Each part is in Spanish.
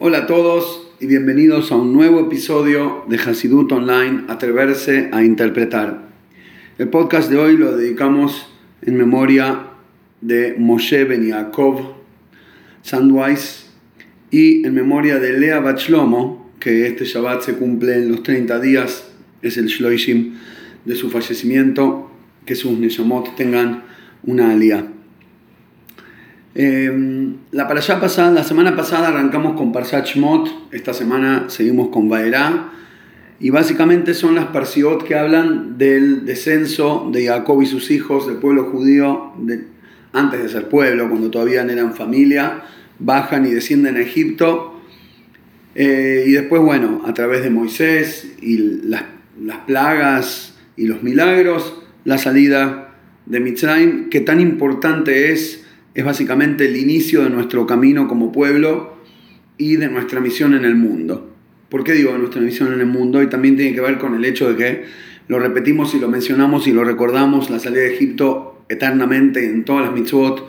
Hola a todos y bienvenidos a un nuevo episodio de Hasidut Online, Atreverse a Interpretar. El podcast de hoy lo dedicamos en memoria de Moshe Ben Yaakov Sandweiss y en memoria de Lea Bachlomo, que este Shabbat se cumple en los 30 días, es el Shloishim de su fallecimiento, que sus Neshamot tengan una alia. Eh, la parashá pasada, la semana pasada arrancamos con Parshat Shmot, esta semana seguimos con Vaerá, y básicamente son las parsiot que hablan del descenso de Jacob y sus hijos, del pueblo judío, antes de ser pueblo, cuando todavía no eran familia, bajan y descienden a Egipto, eh, y después, bueno, a través de Moisés y las, las plagas y los milagros, la salida de Mitzrayim, que tan importante es es básicamente el inicio de nuestro camino como pueblo y de nuestra misión en el mundo. ¿Por qué digo nuestra misión en el mundo? Y también tiene que ver con el hecho de que lo repetimos y lo mencionamos y lo recordamos, la salida de Egipto eternamente en todas las mitzvot.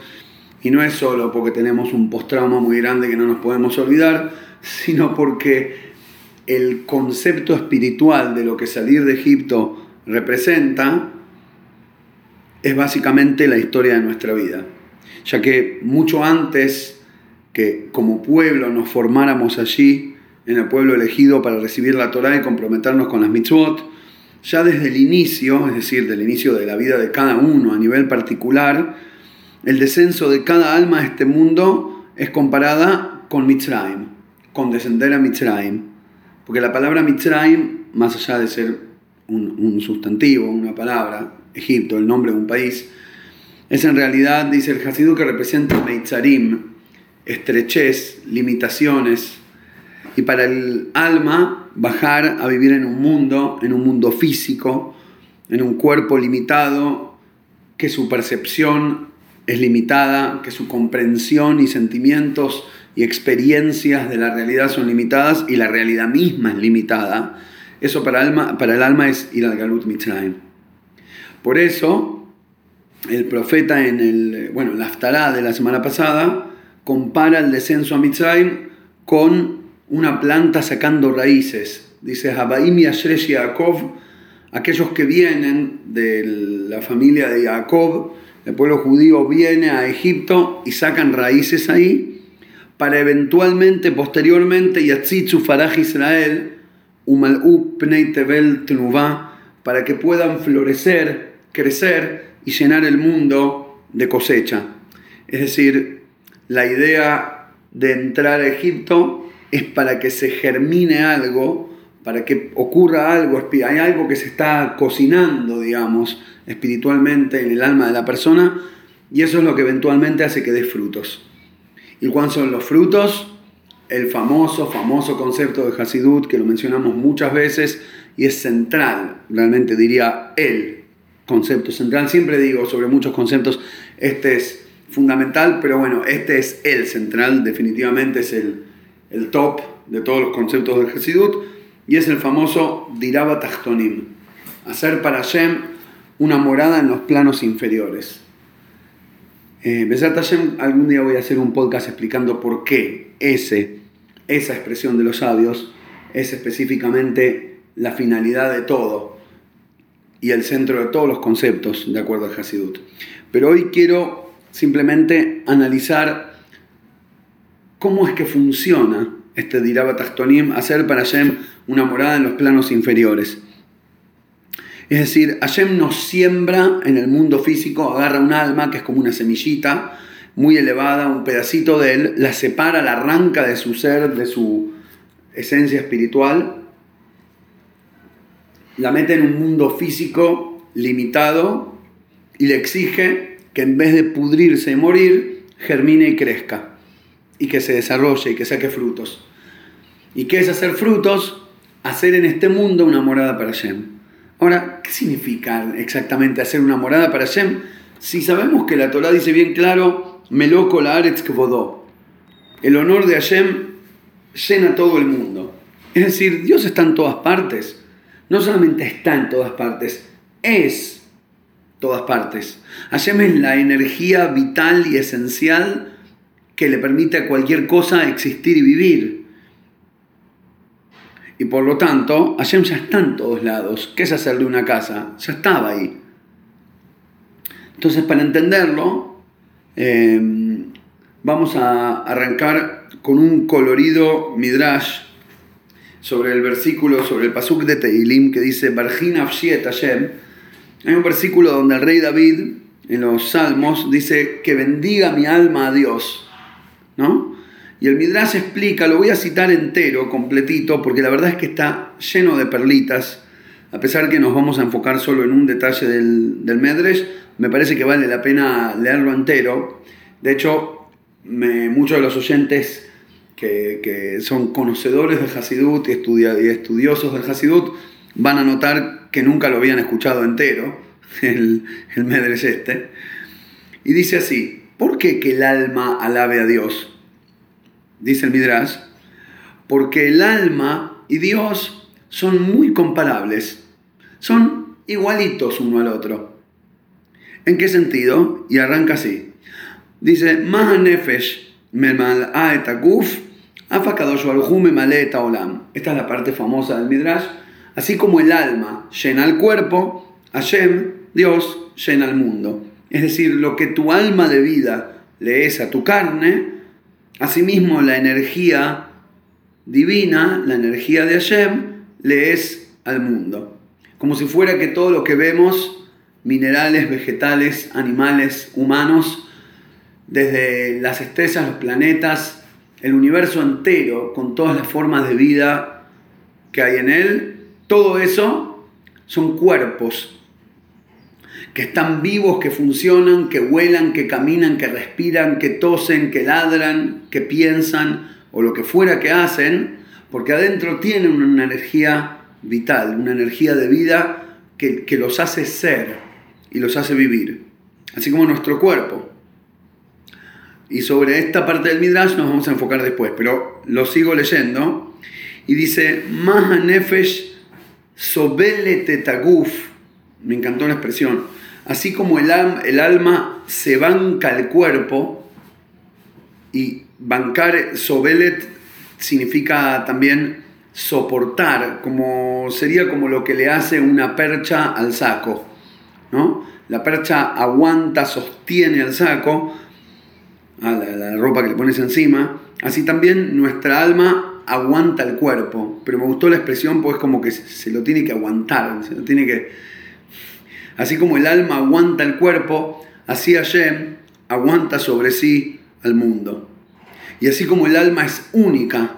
Y no es solo porque tenemos un post-trauma muy grande que no nos podemos olvidar, sino porque el concepto espiritual de lo que salir de Egipto representa es básicamente la historia de nuestra vida ya que mucho antes que como pueblo nos formáramos allí, en el pueblo elegido para recibir la Torah y comprometernos con las mitzvot, ya desde el inicio, es decir, del inicio de la vida de cada uno a nivel particular, el descenso de cada alma a este mundo es comparada con Mitzrayim, con descender a Mitzrayim. Porque la palabra Mitzrayim, más allá de ser un, un sustantivo, una palabra, Egipto, el nombre de un país, es en realidad, dice el Hasidú, que representa Meitzarim, estrechez, limitaciones. Y para el alma, bajar a vivir en un mundo, en un mundo físico, en un cuerpo limitado, que su percepción es limitada, que su comprensión y sentimientos y experiencias de la realidad son limitadas y la realidad misma es limitada. Eso para alma, para el alma es ir al Galut Mitzrayim. Por eso, el profeta en el, bueno, la de la semana pasada compara el descenso a Mitzrayim con una planta sacando raíces. Dice Habaim Yashresh Yaakov, aquellos que vienen de la familia de Jacob, el pueblo judío viene a Egipto y sacan raíces ahí para eventualmente, posteriormente, Yatzitzu Faraj Israel, Umal'u Pnei Tevel para que puedan florecer, crecer y llenar el mundo de cosecha. Es decir, la idea de entrar a Egipto es para que se germine algo, para que ocurra algo, hay algo que se está cocinando, digamos, espiritualmente en el alma de la persona, y eso es lo que eventualmente hace que dé frutos. ¿Y cuáles son los frutos? El famoso, famoso concepto de Hasidut, que lo mencionamos muchas veces y es central, realmente diría él, concepto central. Siempre digo sobre muchos conceptos, este es fundamental, pero bueno, este es el central, definitivamente es el, el top de todos los conceptos del Hasidut, y es el famoso Diraba Tachtonim, hacer para Hashem una morada en los planos inferiores. Eh, Hashem, algún día voy a hacer un podcast explicando por qué ese, esa expresión de los sabios es específicamente la finalidad de todo y el centro de todos los conceptos de acuerdo al Hasidut. Pero hoy quiero simplemente analizar cómo es que funciona este Diraba Tachtonim, hacer para Hashem una morada en los planos inferiores. Es decir, Hashem nos siembra en el mundo físico, agarra un alma que es como una semillita muy elevada, un pedacito de él, la separa, la arranca de su ser, de su esencia espiritual la mete en un mundo físico limitado y le exige que en vez de pudrirse y morir, germine y crezca, y que se desarrolle y que saque frutos. ¿Y qué es hacer frutos? Hacer en este mundo una morada para Hashem. Ahora, ¿qué significa exactamente hacer una morada para Hashem? Si sabemos que la Torah dice bien claro, Meloko la Aretz Kvodó, el honor de Hashem llena todo el mundo. Es decir, Dios está en todas partes no solamente está en todas partes, es todas partes. Hashem es la energía vital y esencial que le permite a cualquier cosa existir y vivir. Y por lo tanto, Hashem ya está en todos lados. ¿Qué es hacerle una casa? Ya estaba ahí. Entonces, para entenderlo, eh, vamos a arrancar con un colorido midrash sobre el versículo, sobre el pasuk de Teilim que dice, Barjina Hashem. Hay un versículo donde el rey David, en los salmos, dice que bendiga mi alma a Dios. ¿No? Y el Midrash explica, lo voy a citar entero, completito, porque la verdad es que está lleno de perlitas. A pesar que nos vamos a enfocar solo en un detalle del, del Medrash, me parece que vale la pena leerlo entero. De hecho, muchos de los oyentes que, son conocedores del Hasidut y, estudiosos del Hasidut van a notar que nunca lo habían escuchado entero, el, Medrash este. Y dice así, ¿por qué que el alma alabe a Dios? dice el Midrash, porque el alma y Dios son muy comparables, son igualitos uno al otro. ¿En qué sentido? Y arranca así. Dice, Mahanefesh olam. Esta es la parte famosa del Midrash. Así como el alma llena el cuerpo, Hashem, Dios, llena el mundo. Es decir, lo que tu alma de vida le es a tu carne, Asimismo, la energía divina, la energía de Hashem, le es al mundo. Como si fuera que todo lo que vemos, minerales, vegetales, animales, humanos, desde las estrellas, los planetas, el universo entero, con todas las formas de vida que hay en él, todo eso son cuerpos que están vivos, que funcionan, que vuelan, que caminan, que respiran, que tosen, que ladran, que piensan o lo que fuera que hacen, porque adentro tienen una energía vital, una energía de vida que, los hace ser y los hace vivir, así como nuestro cuerpo. Y sobre esta parte del Midrash nos vamos a enfocar después, pero lo sigo leyendo. Y dice, sobele tetaguf. Me encantó la expresión Así como el, el alma se banca el cuerpo, y bancar sobelet significa también soportar, como sería como lo que le hace una percha al saco. ¿no? La percha aguanta, sostiene al saco, a la, ropa que le pones encima. Así también nuestra alma aguanta el cuerpo. Pero me gustó la expresión, pues como que se lo tiene que aguantar, se lo tiene que Así como el alma aguanta el cuerpo, así Hashem aguanta sobre sí al mundo. Y así como el alma es única,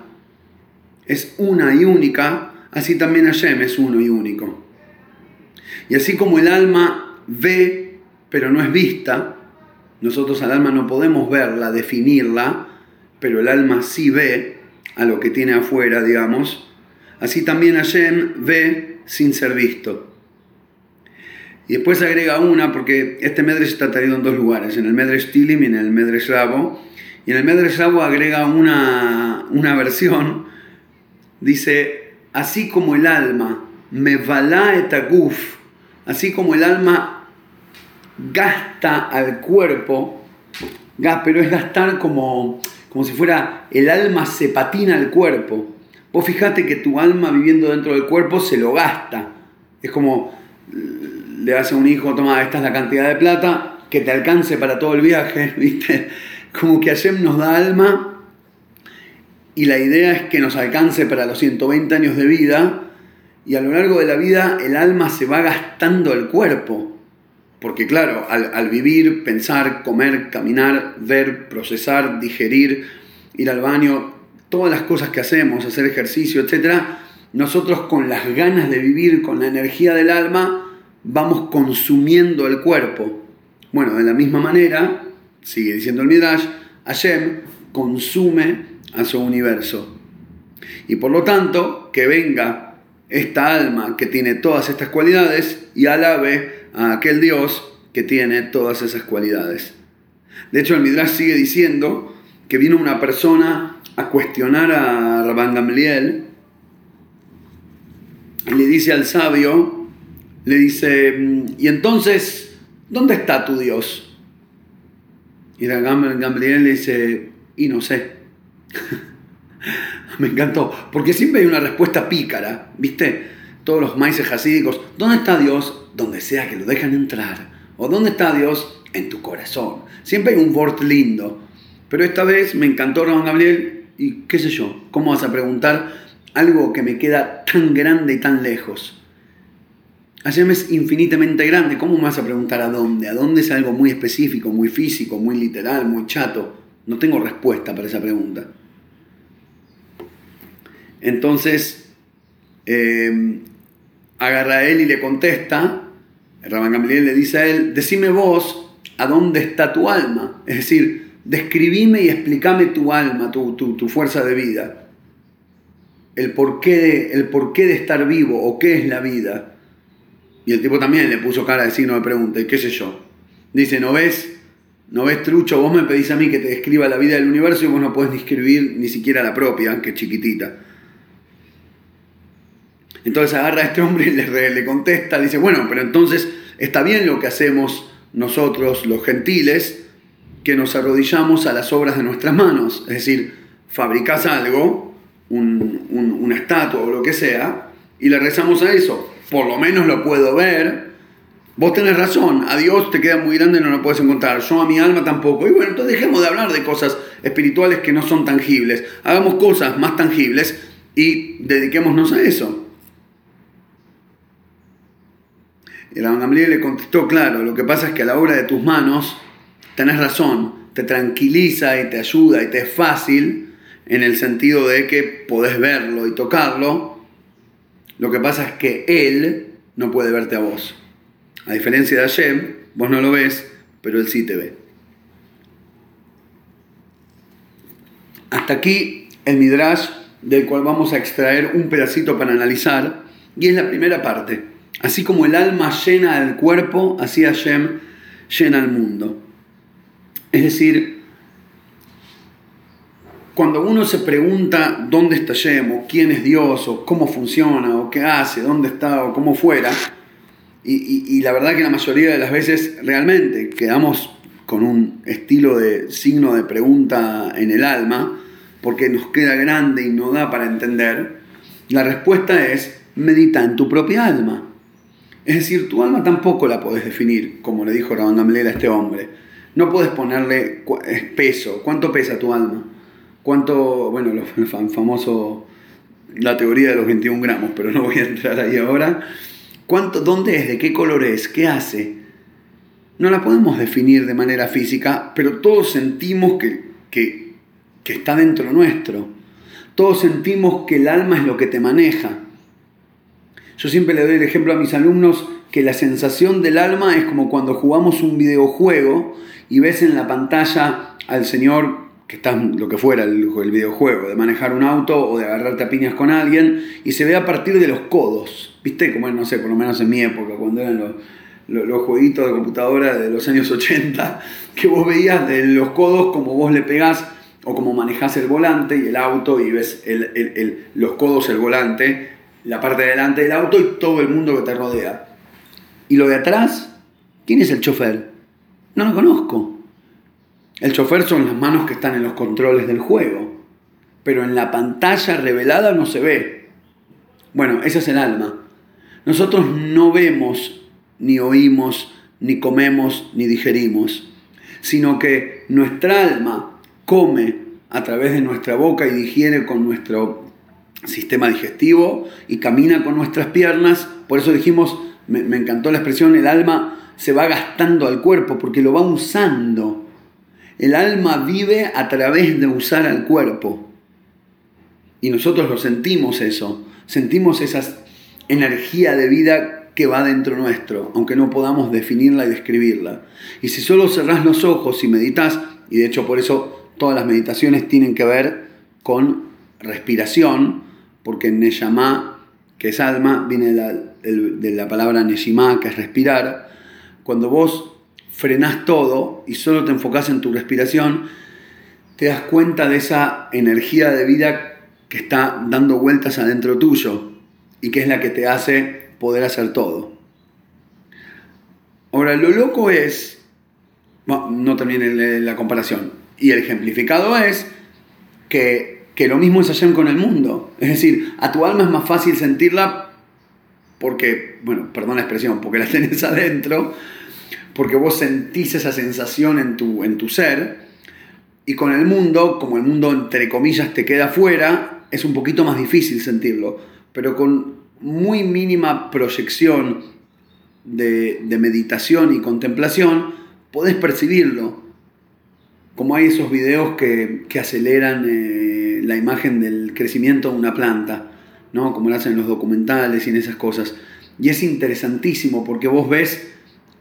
es una y única, así también Hashem es uno y único. Y así como el alma ve, pero no es vista, nosotros al alma no podemos verla, definirla, pero el alma sí ve a lo que tiene afuera, digamos. Así también Hashem ve sin ser visto. Y después agrega una, porque este Medres está traído en dos lugares, en el Medres Tilim y en el Medres Rabo. Y en el Medres Rabo agrega una, una versión, dice, así como el alma, me etaguf, así como el alma gasta al cuerpo, pero es gastar como, como si fuera el alma se patina al cuerpo. Vos fijate que tu alma viviendo dentro del cuerpo se lo gasta. Es como le hace a un hijo, toma, esta es la cantidad de plata, que te alcance para todo el viaje, ¿viste? Como que Hashem nos da alma y la idea es que nos alcance para los 120 años de vida y a lo largo de la vida el alma se va gastando el cuerpo. Porque claro, al, vivir, pensar, comer, caminar, ver, procesar, digerir, ir al baño, todas las cosas que hacemos, hacer ejercicio, etc., nosotros con las ganas de vivir, con la energía del alma, vamos consumiendo el cuerpo. Bueno, de la misma manera, sigue diciendo el Midrash, Hashem consume a su universo. Y por lo tanto, que venga esta alma que tiene todas estas cualidades y alabe a aquel Dios que tiene todas esas cualidades. De hecho, el Midrash sigue diciendo que vino una persona a cuestionar a Rabban Gamliel y le dice al sabio, le dice, y entonces, ¿dónde está tu Dios? Y la Gamaliel le dice, y no sé. me encantó, porque siempre hay una respuesta pícara, ¿viste? Todos los maíces jasídicos, ¿dónde está Dios? Donde sea que lo dejan entrar. ¿O dónde está Dios? En tu corazón. Siempre hay un wort lindo. Pero esta vez me encantó Ramón Gabriel y qué sé yo, ¿cómo vas a preguntar algo que me queda tan grande y tan lejos? Hashem es infinitamente grande, ¿cómo me vas a preguntar a dónde? ¿A dónde es algo muy específico, muy físico, muy literal, muy chato? No tengo respuesta para esa pregunta. Entonces, eh, agarra a él y le contesta, Rabban Gamliel le dice a él, decime vos a dónde está tu alma. Es decir, describime y explícame tu alma, tu, tu, fuerza de vida. El porqué, de, el porqué de estar vivo o qué es la vida. Y el tipo también le puso cara de signo de pregunta, y qué sé yo. Dice, ¿no ves? ¿No ves, Trucho? Vos me pedís a mí que te describa la vida del universo y vos no podés describir ni siquiera la propia, que es chiquitita. Entonces agarra a este hombre y le, le contesta, le dice, bueno, pero entonces está bien lo que hacemos nosotros los gentiles, que nos arrodillamos a las obras de nuestras manos. Es decir, fabricás algo, una estatua o lo que sea, y le rezamos a eso. Por lo menos lo puedo ver. Vos tenés razón, a Dios te queda muy grande y no lo puedes encontrar. Yo a mi alma tampoco. Y bueno, entonces dejemos de hablar de cosas espirituales que no son tangibles. Hagamos cosas más tangibles y dediquémonos a eso. Y la Gamliel le contestó, claro, lo que pasa es que a la obra de tus manos, tenés razón, te tranquiliza y te ayuda y te es fácil en el sentido de que podés verlo y tocarlo. Lo que pasa es que Él no puede verte a vos. A diferencia de Hashem, vos no lo ves, pero Él sí te ve. Hasta aquí el Midrash del cual vamos a extraer un pedacito para analizar, y es la primera parte. Así como el alma llena al cuerpo, así Hashem llena al mundo. Es decir, cuando uno se pregunta dónde está Hashem, o quién es Dios, o cómo funciona, o qué hace, dónde está, o cómo fuera, y, y la verdad que la mayoría de las veces realmente quedamos con un estilo de signo de pregunta en el alma, porque nos queda grande y no da para entender, la respuesta es medita en tu propia alma. Es decir, tu alma tampoco la podés definir, como le dijo Rabban Gamliel a este hombre. No puedes ponerle peso. ¿Cuánto pesa tu alma? ¿Cuánto, bueno, el famoso, la teoría de los 21 gramos, pero no voy a entrar ahí ahora. ¿Cuánto, ¿Dónde es? ¿De qué color es? ¿Qué hace? No la podemos definir de manera física, pero todos sentimos que, que, que está dentro nuestro. Todos sentimos que el alma es lo que te maneja. Yo siempre le doy el ejemplo a mis alumnos que la sensación del alma es como cuando jugamos un videojuego y ves en la pantalla al señor que está lo que fuera el, videojuego, de manejar un auto o de agarrarte a piñas con alguien, y se ve a partir de los codos, ¿viste? Como no sé, por lo menos en mi época, cuando eran los, los, jueguitos de computadora de los años 80, que vos veías de los codos como vos le pegás o como manejás el volante y el auto y ves los codos, el volante, la parte de delante del auto y todo el mundo que te rodea. ¿Y lo de atrás? ¿Quién es el chofer? No lo conozco. El chofer son las manos que están en los controles del juego, pero en la pantalla revelada no se ve. Bueno, ese es el alma. Nosotros no vemos, ni oímos, ni comemos, ni digerimos, sino que nuestra alma come a través de nuestra boca y digiere con nuestro sistema digestivo y camina con nuestras piernas. Por eso dijimos, me, encantó la expresión, el alma se va gastando al cuerpo porque lo va usando. El alma vive a través de usar al cuerpo. Y nosotros lo sentimos eso, sentimos esa energía de vida que va dentro nuestro, aunque no podamos definirla y describirla. Y si solo cerrás los ojos y meditas, y de hecho por eso todas las meditaciones tienen que ver con respiración, porque Neshama, que es alma, viene de la, palabra Neshima, que es respirar. Cuando vos frenás todo y solo te enfocás en tu respiración, te das cuenta de esa energía de vida que está dando vueltas adentro tuyo y que es la que te hace poder hacer todo. Ahora, lo loco es, no termine la comparación, y el ejemplificado es que que lo mismo es Hashem con el mundo. Es decir, a tu alma es más fácil sentirla porque, bueno, perdón la expresión, porque la tenés adentro, porque vos sentís esa sensación en tu, en tu ser, y con el mundo, como el mundo entre comillas te queda fuera, es un poquito más difícil sentirlo, pero con muy mínima proyección de, meditación y contemplación, podés percibirlo. Como hay esos videos que, aceleran eh, la imagen del crecimiento de una planta, ¿no? como lo hacen en los documentales y en esas cosas. Y es interesantísimo porque vos ves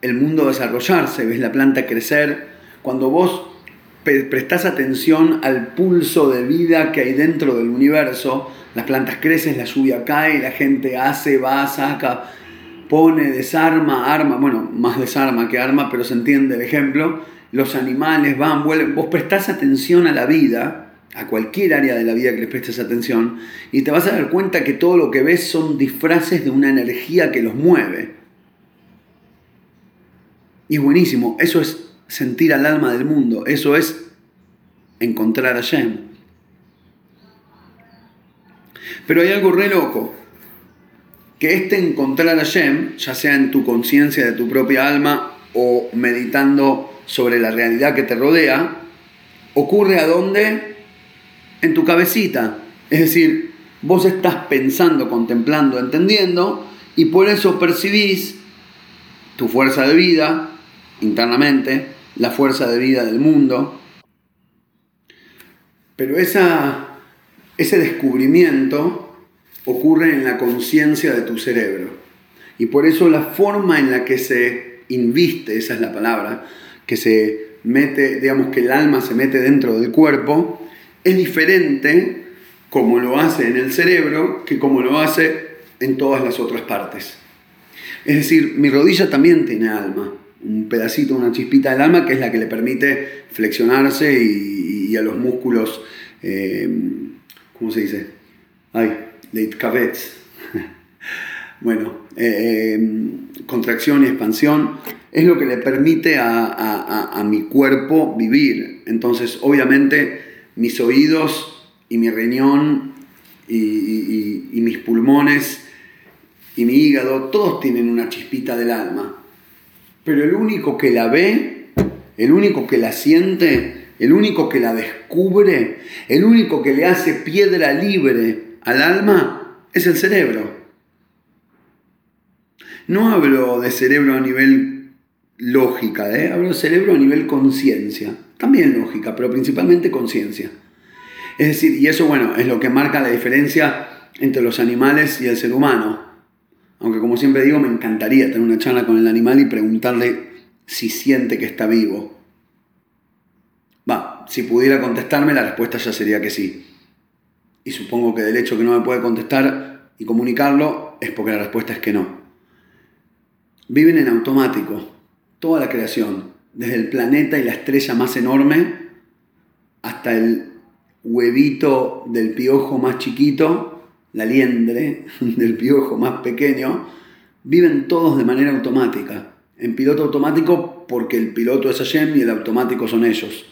el mundo desarrollarse, ves la planta crecer. Cuando vos prestás atención al pulso de vida que hay dentro del universo, las plantas crecen, la lluvia cae, la gente hace, va, saca, pone, desarma, arma, bueno, más desarma que arma, pero se entiende el ejemplo. Los animales van, vuelven. Vos prestás atención a la vida, a cualquier área de la vida que les prestes atención, y te vas a dar cuenta que todo lo que ves son disfraces de una energía que los mueve. Y buenísimo, eso es sentir al alma del mundo, eso es encontrar a Shem. Pero hay algo re loco, que este encontrar a Shem, ya sea en tu conciencia de tu propia alma o meditando sobre la realidad que te rodea, ocurre a dónde? En tu cabecita. Es decir, vos estás pensando, contemplando, entendiendo, y por eso percibís tu fuerza de vida, internamente, la fuerza de vida del mundo. Pero esa, ese descubrimiento ocurre en la conciencia de tu cerebro. Y por eso la forma en la que se inviste, esa es la palabra, que se mete, digamos que el alma se mete dentro del cuerpo, es diferente como lo hace en el cerebro que como lo hace en todas las otras partes. Es decir, mi rodilla también tiene alma un pedacito, una chispita del alma que es la que le permite flexionarse y, a los músculos, eh, ¿cómo se dice? Ay, Leitkavets. bueno, eh, contracción y expansión es lo que le permite a, mi cuerpo vivir. Entonces, obviamente, mis oídos y mi riñón y mis pulmones y mi hígado, todos tienen una chispita del alma pero el único que la ve, el único que la siente, el único que la descubre, el único que le hace piedra libre al alma, es el cerebro. No hablo de cerebro a nivel lógica, ¿eh? hablo de cerebro a nivel conciencia. También lógica, pero principalmente conciencia. Es decir, y eso, bueno, es lo que marca la diferencia entre los animales y el ser humano. Aunque como siempre digo, me encantaría tener una charla con el animal y preguntarle si siente que está vivo. Va, si pudiera contestarme, la respuesta ya sería que sí. Y supongo que del hecho que no me puede contestar y comunicarlo es porque la respuesta es que no. Viven en automático, toda la creación, desde el planeta y la estrella más enorme hasta el huevito del piojo más chiquito la liendre del piojo más pequeño, viven todos de manera automática. En piloto automático porque el piloto es Hashem y el automático son ellos.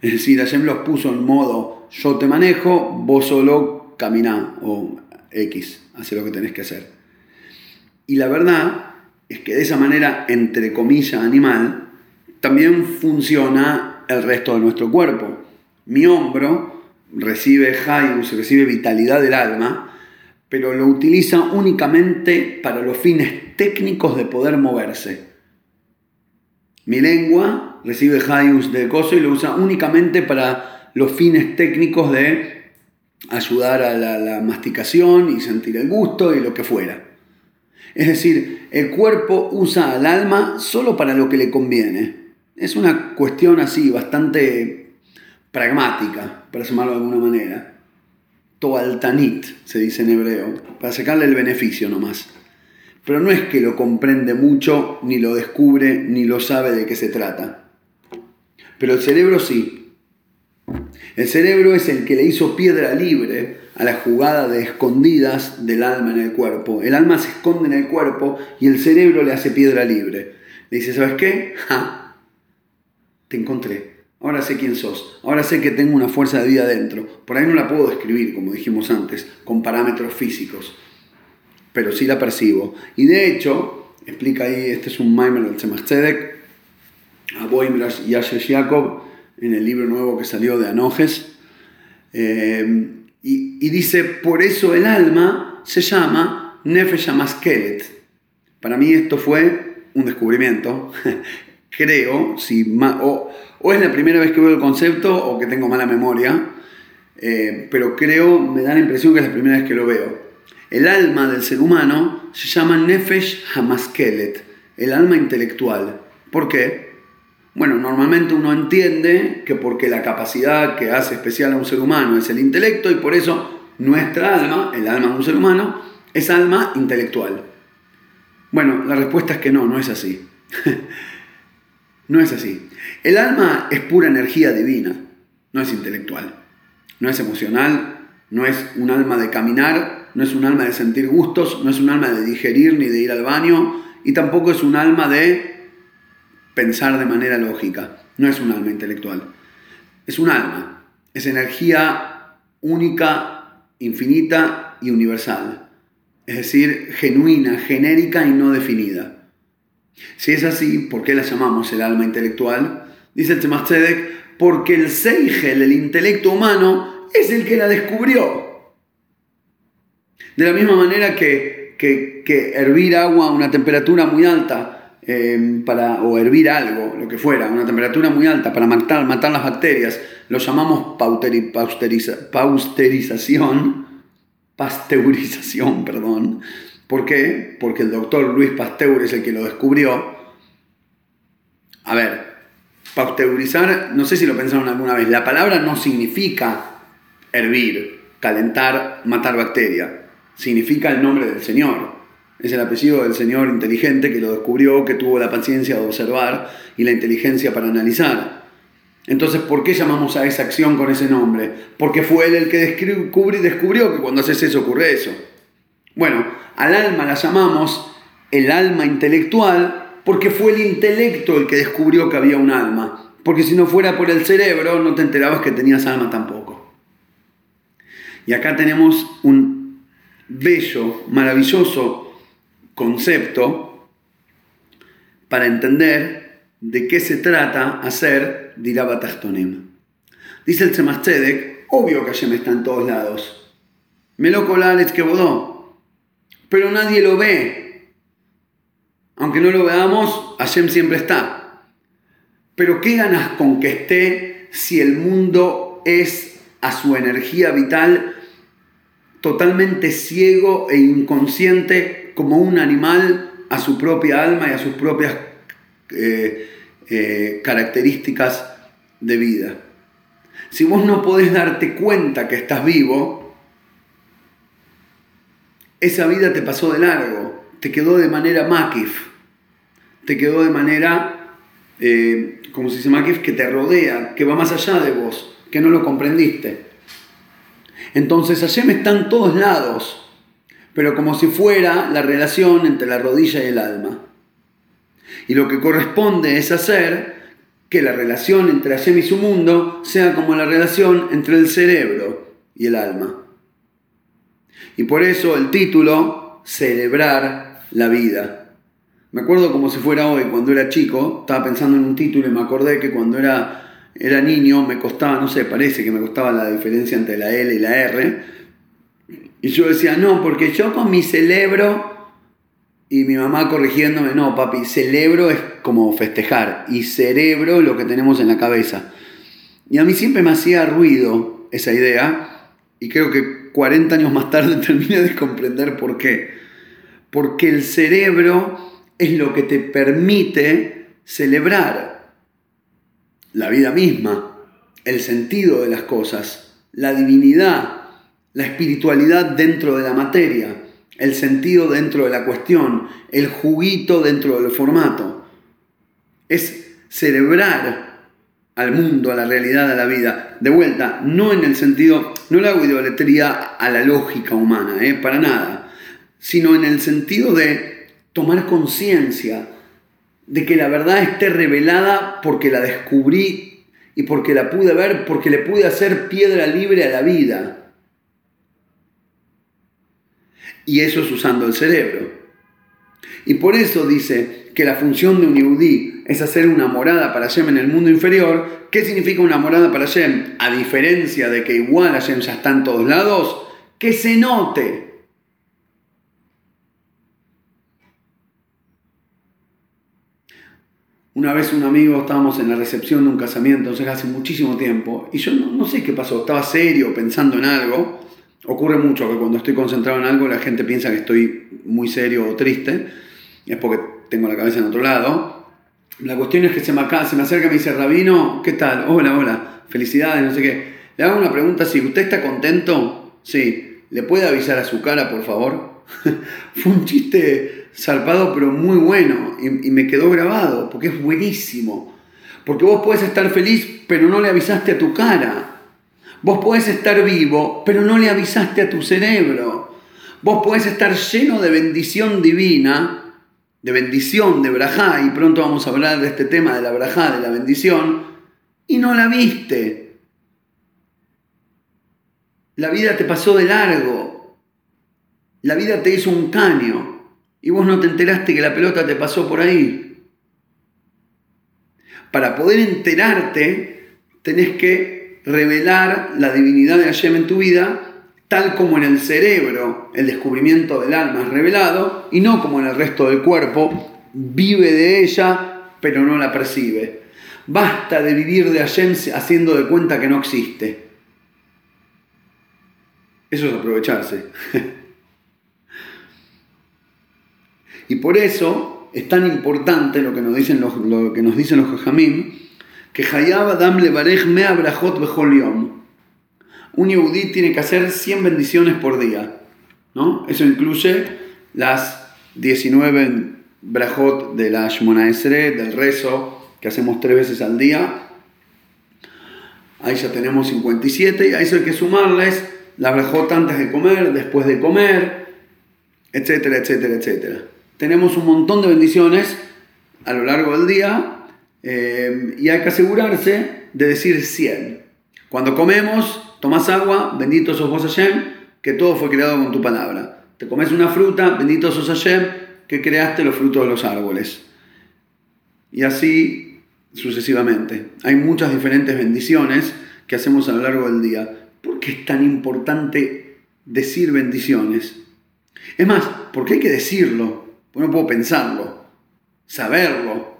Es decir, Hashem los puso en modo yo te manejo, vos solo caminá o X, hace lo que tenés que hacer. Y la verdad es que de esa manera, entre comillas, animal, también funciona el resto de nuestro cuerpo. Mi hombro recibe Hayus, recibe vitalidad del alma, pero lo utiliza únicamente para los fines técnicos de poder moverse. Mi lengua recibe Hayus de coso y lo usa únicamente para los fines técnicos de ayudar a la, la masticación y sentir el gusto y lo que fuera. Es decir, el cuerpo usa al alma solo para lo que le conviene. Es una cuestión así, bastante pragmática, para llamarlo de alguna manera toaltanit, se dice en hebreo, para sacarle el beneficio nomás. Pero no es que lo comprende mucho, ni lo descubre, ni lo sabe de qué se trata. Pero el cerebro sí. El cerebro es el que le hizo piedra libre a la jugada de escondidas del alma en el cuerpo. El alma se esconde en el cuerpo y el cerebro le hace piedra libre. Le dice, ¿sabes qué? Ja, te encontré. Ahora sé quién sos. Ahora sé que tengo una fuerza de vida dentro. Por ahí no la puedo describir, como dijimos antes, con parámetros físicos. Pero sí la percibo. Y de hecho, explica ahí, este es un Maimer del Tzemach a Boimras y Asher Jacob, en el libro nuevo que salió de Anojes. Eh, y, y, dice, por eso el alma se llama Nefesh Amaskelet. Para mí esto fue un descubrimiento. Creo, si, o, o es la primera vez que veo el concepto o que tengo mala memoria, eh, pero creo, me da la impresión que es la primera vez que lo veo. El alma del ser humano se llama Nefesh Hamaskelet, el alma intelectual. ¿Por qué? Bueno, normalmente uno entiende que porque la capacidad que hace especial a un ser humano es el intelecto y por eso nuestra alma, el alma de un ser humano, es alma intelectual. Bueno, la respuesta es que no, no es así. no es así. El alma es pura energía divina, no es intelectual, no es emocional, no es un alma de caminar, no es un alma de sentir gustos, no es un alma de digerir ni de ir al baño y tampoco es un alma de pensar de manera lógica, no es un alma intelectual, es un alma, es energía única, infinita y universal, es decir, genuina, genérica y no definida. Si es así, ¿por qué la llamamos el alma intelectual? Dice el Tzemach porque el Seigel, el intelecto humano, es el que la descubrió. De la misma manera que, que, hervir agua a una temperatura muy alta, em, para, o hervir algo, lo que fuera, a una temperatura muy alta para matar, matar las bacterias, lo llamamos pasteurización, pasteurización, perdón. ¿Por qué? Porque el doctor Luis Pasteur es el que lo descubrió. A ver, Pasteurizar, no sé si lo pensaron alguna vez, la palabra no significa hervir, calentar, matar bacteria. Significa el nombre del Señor. Es el apellido del Señor inteligente que lo descubrió, que tuvo la paciencia de observar y la inteligencia para analizar. Entonces, ¿por qué llamamos a esa acción con ese nombre? Porque fue él el que descubrió, que cuando haces eso ocurre eso. Bueno, al alma la llamamos el alma intelectual porque fue el intelecto el que descubrió que había un alma. Porque si no fuera por el cerebro, no te enterabas que tenías alma tampoco. Y acá tenemos un bello, maravilloso concepto para entender de qué se trata hacer Dirabatachtonim. Dice el Tzemach obvio que Hashem está en todos lados. Me lo es que bodó. Pero nadie lo ve, aunque no lo veamos, Hashem siempre está. Pero ¿qué ganas con que esté si el mundo es a su energía vital totalmente ciego e inconsciente como un animal a su propia alma y a sus propias eh, eh, características de vida? Si vos no podés darte cuenta que estás vivo, esa vida te pasó de largo, te quedó de manera makif te quedó de manera, eh, como se dice que te rodea, que va más allá de vos, que no lo comprendiste. Entonces Hashem está en todos lados, pero como si fuera la relación entre la rodilla y el alma. Y lo que corresponde es hacer que la relación entre Hashem y su mundo sea como la relación entre el cerebro y el alma. Y por eso el título, celebrar la vida. Me acuerdo como si fuera hoy, cuando era chico, estaba pensando en un título y me acordé que cuando era, era niño me costaba, no sé, parece que me costaba la diferencia entre la L y la R. Y yo decía, no, porque yo con mi celebro, y mi mamá corrigiéndome, no, papi, celebro es como festejar, y cerebro lo que tenemos en la cabeza. Y a mí siempre me hacía ruido esa idea, y creo que 40 años más tarde terminé de comprender por qué. Porque el cerebro es lo que te permite celebrar la vida misma, el sentido de las cosas, la divinidad, la espiritualidad dentro de la materia, el sentido dentro de la cuestión, el juguito dentro del formato. Es celebrar al mundo, a la realidad, a la vida. De vuelta, no en el sentido, no le hago idolatría a la lógica humana, ¿eh? para nada, sino en el sentido de tomar conciencia de que la verdad esté revelada porque la descubrí y porque la pude ver, porque le pude hacer piedra libre a la vida. Y eso es usando el cerebro. Y por eso dice que la función de un yudí es hacer una morada para Hashem en el mundo inferior. ¿Qué significa una morada para Hashem? A diferencia de que igual Hashem ya está en todos lados, que se note Una vez un amigo, estábamos en la recepción de un casamiento, entonces hace muchísimo tiempo, y yo no, sé qué pasó, estaba serio pensando en algo. Ocurre mucho que cuando estoy concentrado en algo la gente piensa que estoy muy serio o triste, es porque tengo la cabeza en otro lado. La cuestión es que se me, acerca y me dice, Rabino, ¿qué tal? Hola, hola, felicidades, no sé qué. Le hago una pregunta así, ¿usted está contento? Sí. ¿Le puede avisar a su cara, por favor? Fue un chiste zarpado, pero muy bueno, y, me quedó grabado, porque es buenísimo. Porque vos puedes estar feliz, pero no le avisaste a tu cara. Vos podés estar vivo, pero no le avisaste a tu cerebro. Vos podés estar lleno de bendición divina, de bendición, de brajá, y pronto vamos a hablar de este tema de la brajá, de la bendición, y no la viste. La vida te pasó de largo. La vida te hizo un caño y vos no te enteraste que la pelota te pasó por ahí. Para poder enterarte, tenés que revelar la divinidad de Hashem en tu vida, tal como en el cerebro el descubrimiento del alma es revelado, y no como en el resto del cuerpo, vive de ella, pero no la percibe. Basta de vivir de Hashem haciendo de cuenta que no existe. Eso es aprovecharse. Y por eso es tan importante lo que nos dicen los, lo que nos dicen los jajamim, Hayab Adam Levarej me abrajot yom. Un yehudí tiene que hacer 100 bendiciones por día. ¿no? Eso incluye las 19 brajot de la Shmona Esre, del rezo que hacemos tres veces al día. Ahí ya tenemos 57 y a eso hay que sumarles la brajot antes de comer, después de comer, etcétera, etcétera, etcétera tenemos un montón de bendiciones a lo largo del día eh, y hay que asegurarse de decir 100. Cuando comemos, tomas agua, bendito sos vos Hashem, que todo fue creado con tu palabra. Te comes una fruta, bendito sos Hashem, que creaste los frutos de los árboles. Y así sucesivamente. Hay muchas diferentes bendiciones que hacemos a lo largo del día. ¿Por qué es tan importante decir bendiciones? Es más, ¿por qué hay que decirlo? no puedo pensarlo, saberlo.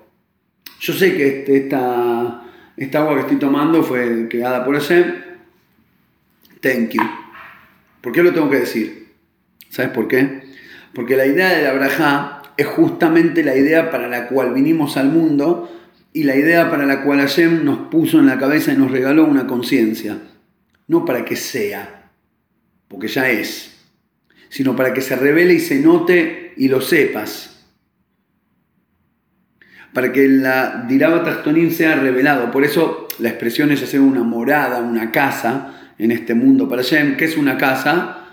Yo sé que este, esta, esta agua que estoy tomando fue creada por ese. Thank you. ¿Por qué lo tengo que decir? ¿Sabes por qué? Porque la idea de la braja es justamente la idea para la cual vinimos al mundo y la idea para la cual Hashem nos puso en la cabeza y nos regaló una conciencia. No para que sea, porque ya es, sino para que se revele y se note y lo sepas. Para que la Diraba Tachtonim sea revelado. Por eso la expresión es hacer una morada, una casa en este mundo para Shem. ¿Qué es una casa?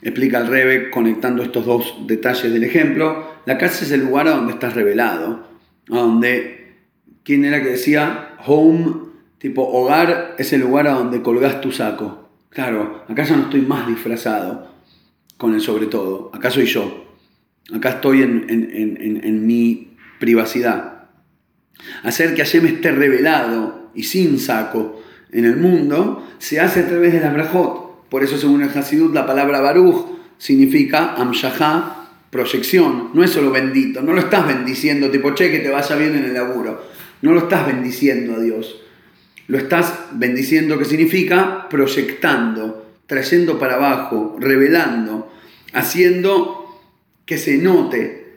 Explica el Rebe conectando estos dos detalles del ejemplo. La casa es el lugar a donde estás revelado. A donde, ¿quién era que decía? Home, tipo hogar, es el lugar a donde colgás tu saco. Claro, acá ya no estoy más disfrazado con el sobre todo. Acá soy yo. Acá estoy en, mi privacidad. Hacer que Hashem esté revelado y sin saco en el mundo se hace a través de la brajot. Por eso, según el Hasidut, la palabra baruch significa amshahá, proyección. No es solo bendito. No lo estás bendiciendo, tipo, che, que te vaya bien en el laburo. No lo estás bendiciendo a Dios. Lo estás bendiciendo, que significa proyectando trayendo para abajo, revelando, haciendo que se note.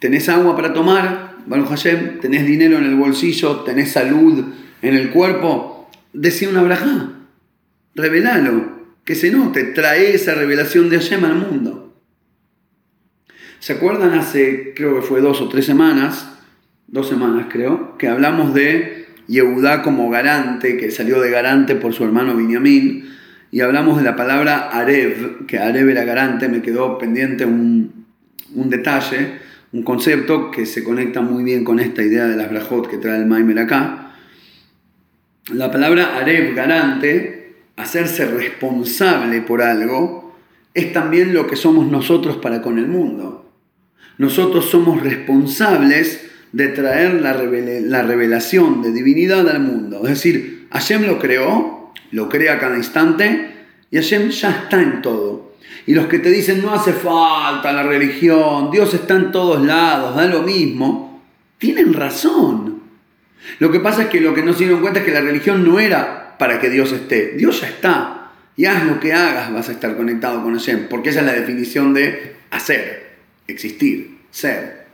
Tenés agua para tomar, Baruch Hashem, tenés dinero en el bolsillo, tenés salud en el cuerpo, decía una braja, revelalo, que se note, trae esa revelación de Hashem al mundo. ¿Se acuerdan hace, creo que fue dos o tres semanas, dos semanas creo, que hablamos de Yehudá como garante, que salió de garante por su hermano Binyamin, y hablamos de la palabra Arev, que Arev era garante, me quedó pendiente un, detalle, un concepto que se conecta muy bien con esta idea de las brajot que trae el Maimer acá. La palabra Areb, garante, hacerse responsable por algo, es también lo que somos nosotros para con el mundo. Nosotros somos responsables de traer la, revelación de divinidad al mundo. Es decir, Hashem lo creó, lo crea cada instante y Hashem ya está en todo. Y los que te dicen no hace falta la religión, Dios está en todos lados, da lo mismo, tienen razón. Lo que pasa es que lo que no se dieron cuenta es que la religión no era para que Dios esté, Dios ya está. Y haz lo que hagas, vas a estar conectado con Hashem, porque esa es la definición de hacer, existir, ser.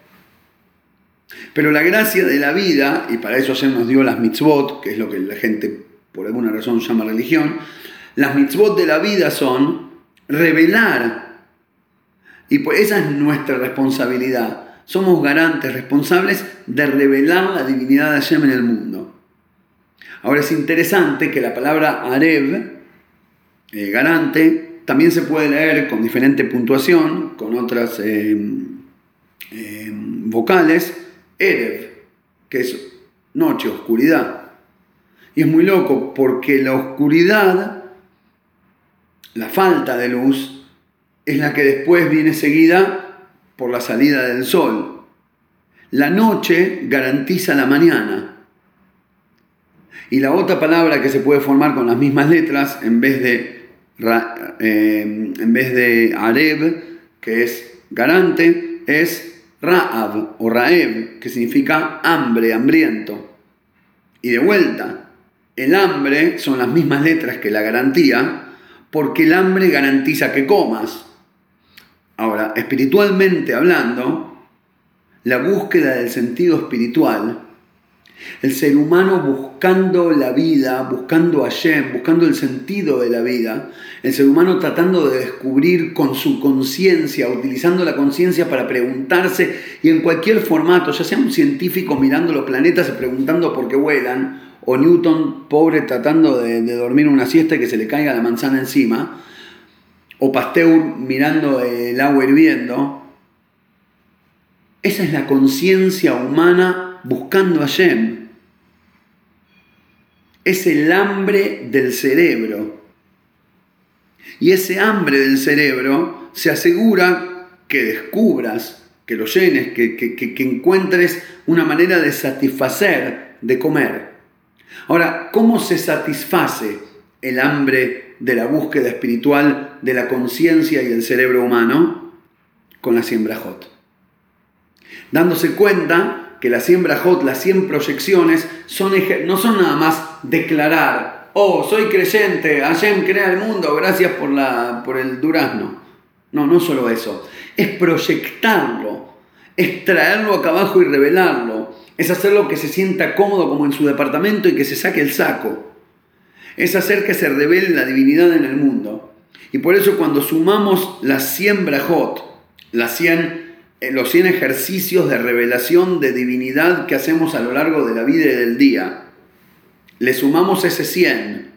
Pero la gracia de la vida, y para eso Hashem nos dio las mitzvot, que es lo que la gente por alguna razón llama religión, las mitzvot de la vida son revelar. Y pues esa es nuestra responsabilidad. Somos garantes, responsables de revelar la divinidad de Hashem en el mundo. Ahora es interesante que la palabra Areb, eh, garante, también se puede leer con diferente puntuación, con otras eh, eh, vocales, Erev, que es noche, oscuridad. Y es muy loco porque la oscuridad, la falta de luz, es la que después viene seguida por la salida del sol. La noche garantiza la mañana. Y la otra palabra que se puede formar con las mismas letras, en vez de, eh, en vez de Areb, que es garante, es Ra'ab o Raeb, que significa hambre, hambriento. Y de vuelta, el hambre son las mismas letras que la garantía, porque el hambre garantiza que comas. Ahora, espiritualmente hablando, la búsqueda del sentido espiritual el ser humano buscando la vida, buscando a Hashem, buscando el sentido de la vida. El ser humano tratando de descubrir con su conciencia, utilizando la conciencia para preguntarse y en cualquier formato, ya sea un científico mirando los planetas y preguntando por qué vuelan, o Newton pobre tratando de, de dormir una siesta y que se le caiga la manzana encima, o Pasteur mirando el agua hirviendo. Esa es la conciencia humana buscando a Shem. Es el hambre del cerebro. Y ese hambre del cerebro se asegura que descubras, que lo llenes, que, que encuentres una manera de satisfacer, de comer. Ahora, ¿cómo se satisface el hambre de la búsqueda espiritual de la conciencia y el cerebro humano? Con la siembra hot. Dándose cuenta que la siembra hot, las 100 proyecciones, son, no son nada más declarar, oh, soy creyente, Hashem crea el mundo, gracias por, la, por el durazno. No, no solo eso, es proyectarlo, es traerlo acá abajo y revelarlo, es hacerlo que se sienta cómodo como en su departamento y que se saque el saco. Es hacer que se revele la divinidad en el mundo. Y por eso cuando sumamos la siembra hot, las 100 los 100 ejercicios de revelación de divinidad que hacemos a lo largo de la vida y del día, le sumamos ese 100,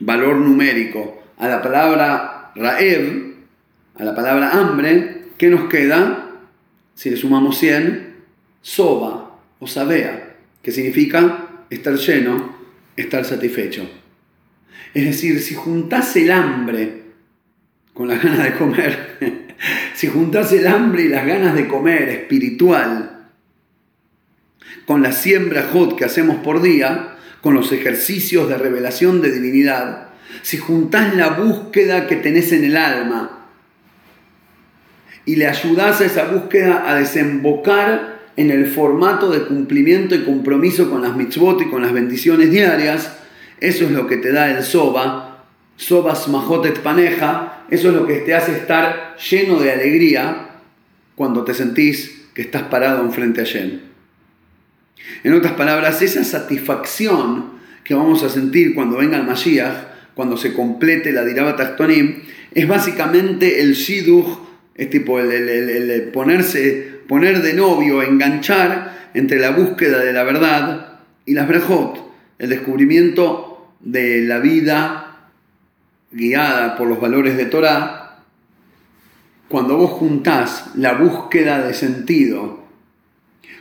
valor numérico, a la palabra raev, a la palabra hambre, ¿qué nos queda? Si le sumamos 100, soba o sabea, que significa estar lleno, estar satisfecho. Es decir, si juntás el hambre con la ganas de comer, si juntás el hambre y las ganas de comer espiritual con la siembra hot que hacemos por día, con los ejercicios de revelación de divinidad, si juntás la búsqueda que tenés en el alma y le ayudás a esa búsqueda a desembocar en el formato de cumplimiento y compromiso con las mitzvot y con las bendiciones diarias, eso es lo que te da el soba, sobas majotet paneja, eso es lo que te hace estar lleno de alegría cuando te sentís que estás parado enfrente a Shem. En otras palabras, esa satisfacción que vamos a sentir cuando venga el Mashiach, cuando se complete la Dirabat Achtonim, es básicamente el Shidduch, es tipo el, ponerse, poner de novio, enganchar entre la búsqueda de la verdad y las Brejot, el descubrimiento de la vida guiada por los valores de Torah, cuando vos juntás la búsqueda de sentido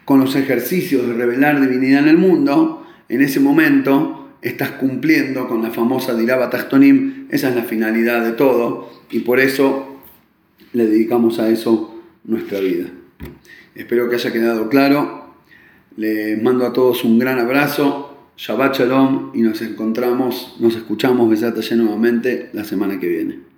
con los ejercicios de revelar divinidad en el mundo, en ese momento estás cumpliendo con la famosa Diraba Tachtonim, esa es la finalidad de todo y por eso le dedicamos a eso nuestra vida. Espero que haya quedado claro. Les mando a todos un gran abrazo. Shabbat Shalom y nos encontramos, nos escuchamos, Besat nuevamente la semana que viene.